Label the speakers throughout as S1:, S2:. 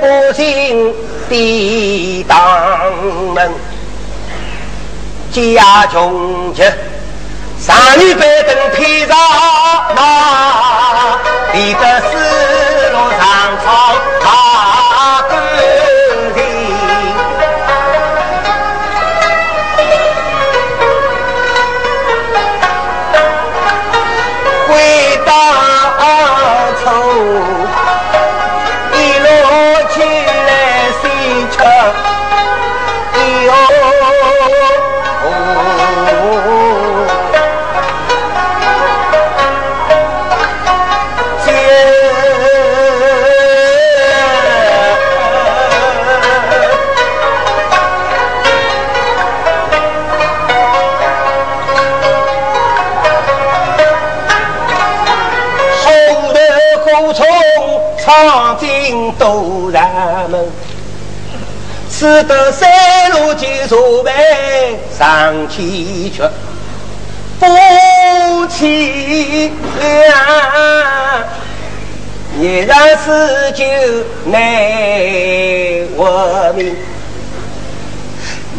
S1: 不进地当门，家穷极，上女板凳披上马，离得丝路长草闯进都然门，使得三路就坐备上去去，夫妻俩一然是就难为命。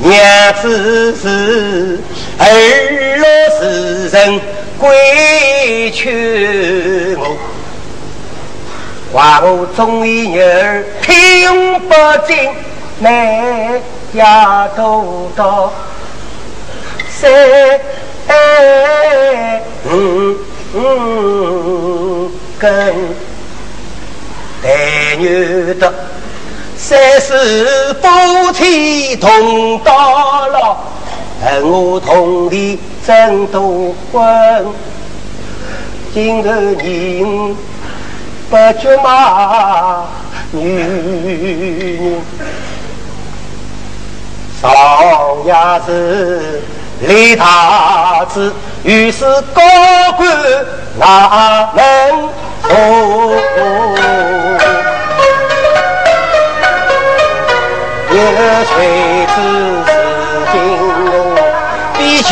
S1: 娘子是儿落时辰归去我，话我中为女儿听不进，难家都到三嗯嗯根待女的。三世夫妻同到老，恨我同地争多婚。今后人不觉骂女人，上衙是李太子，于是高官哪能从？一锤子是金龙，比酒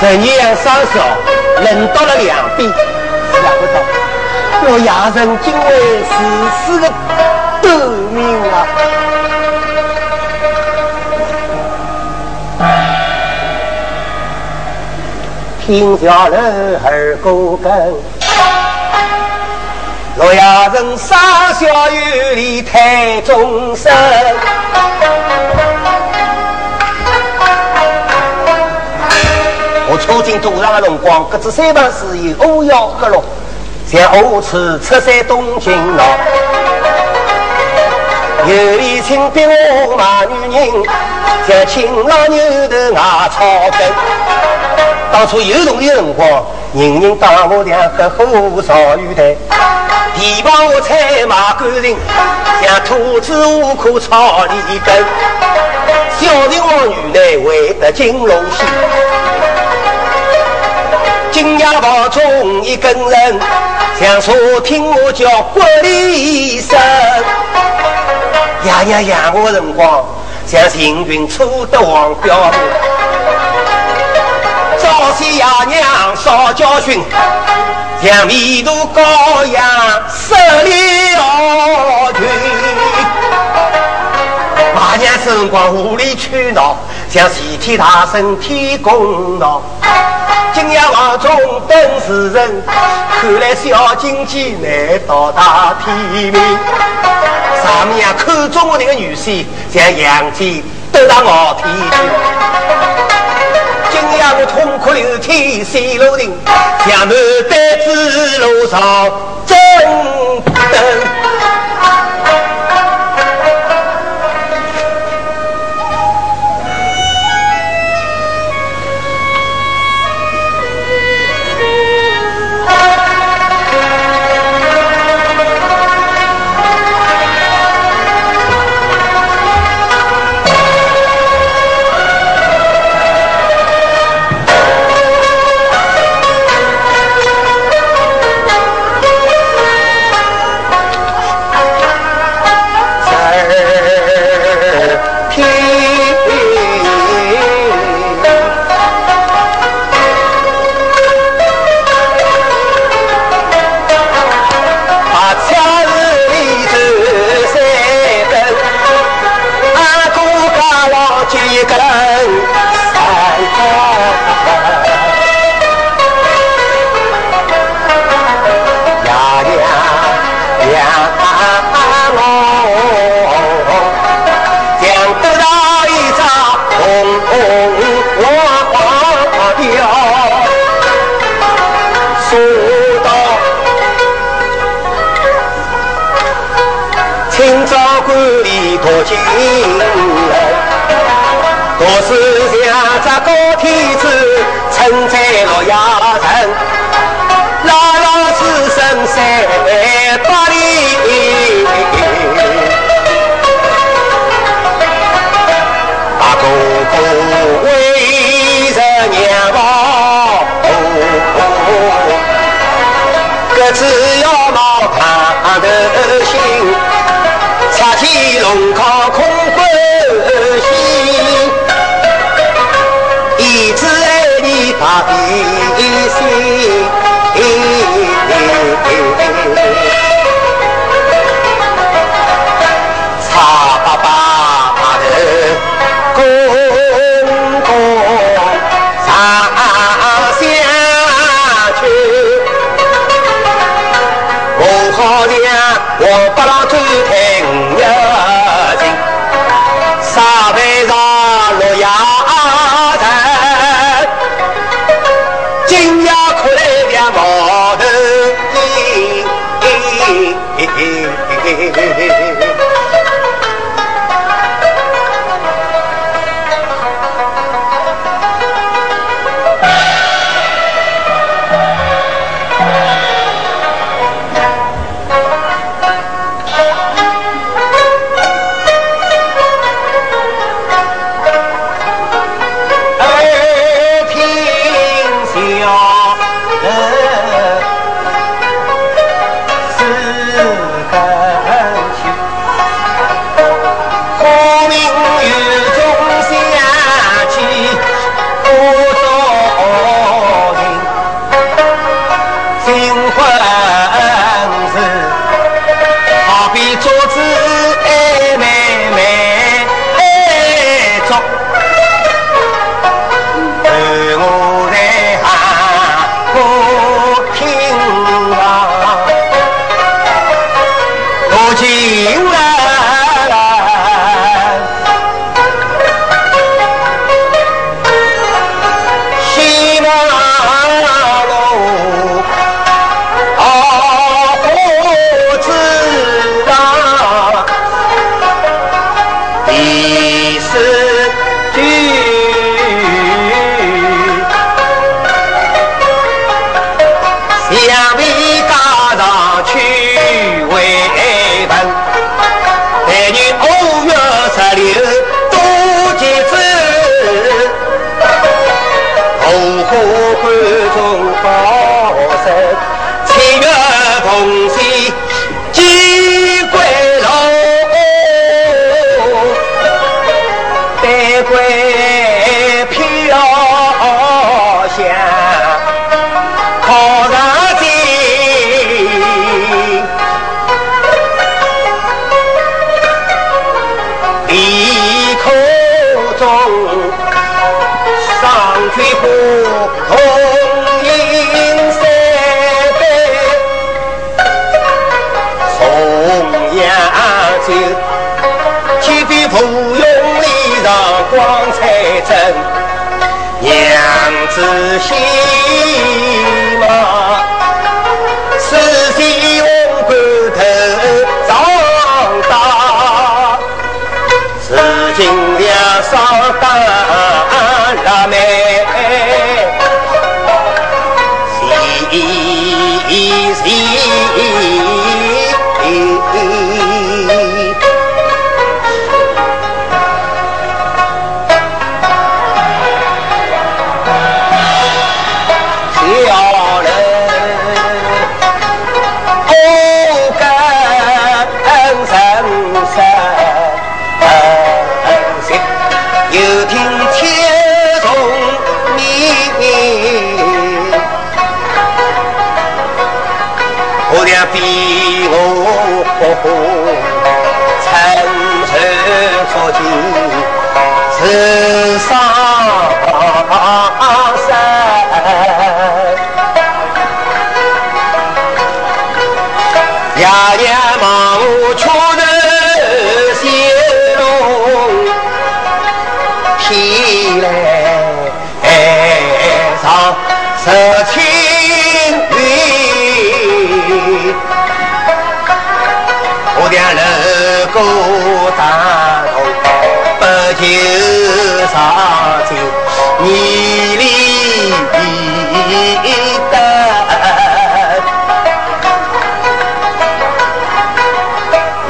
S1: 十年上少，轮到了两边，想不到我亚人竟为世事的斗命啊！听下了二哥根，洛阳人杀小有理太终身。进肚上的辰光，各自三盘是有欧阳阁咯，像五次出山东京咯。有理请逼我骂女人，在青老牛头牙草根。当初有动的辰光，人人打我两个火烧玉台，地帮我菜马干净，像兔子无可草里根。小人王女呢，为得金龙戏。金牙堡中一根人，想说听我叫郭立生。爷爷养我辰光，像行云出得黄标。早些爷娘少教训，像迷途羔羊失了群。妈娘辰光无理取闹，像齐天大圣天公闹。今夜房中等时辰，看来小金鸡难到大天明。上面啊，看中我那个女婿，像杨戬登上傲天庭。今夜我痛哭流涕睡楼亭，像牡丹之路上真灯。今朝官吏多精明，都是像只高天子，撑在洛阳城，老老子生三百里。黄八郎展开五幺巾，沙盘上落鸦阵，金牙苦来两毛头。逢喜光彩真，娘子心嘛，是希望骨头长大，如今两双大辣妹，喜喜。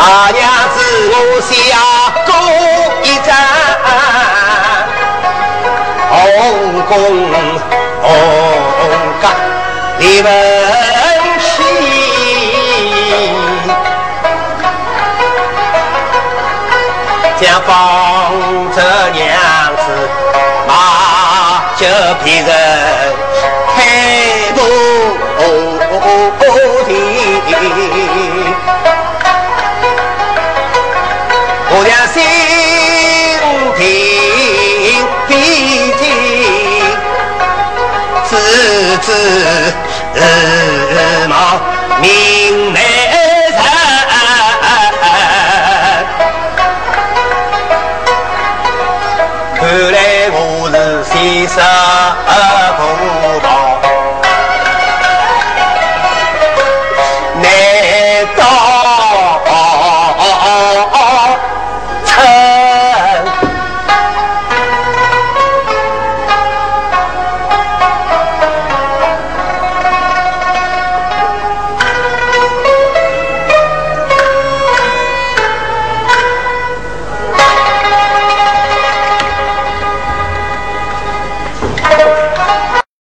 S1: 马娘子我下过一战，红宫红岗李文。将放着娘子马就别人自知毛。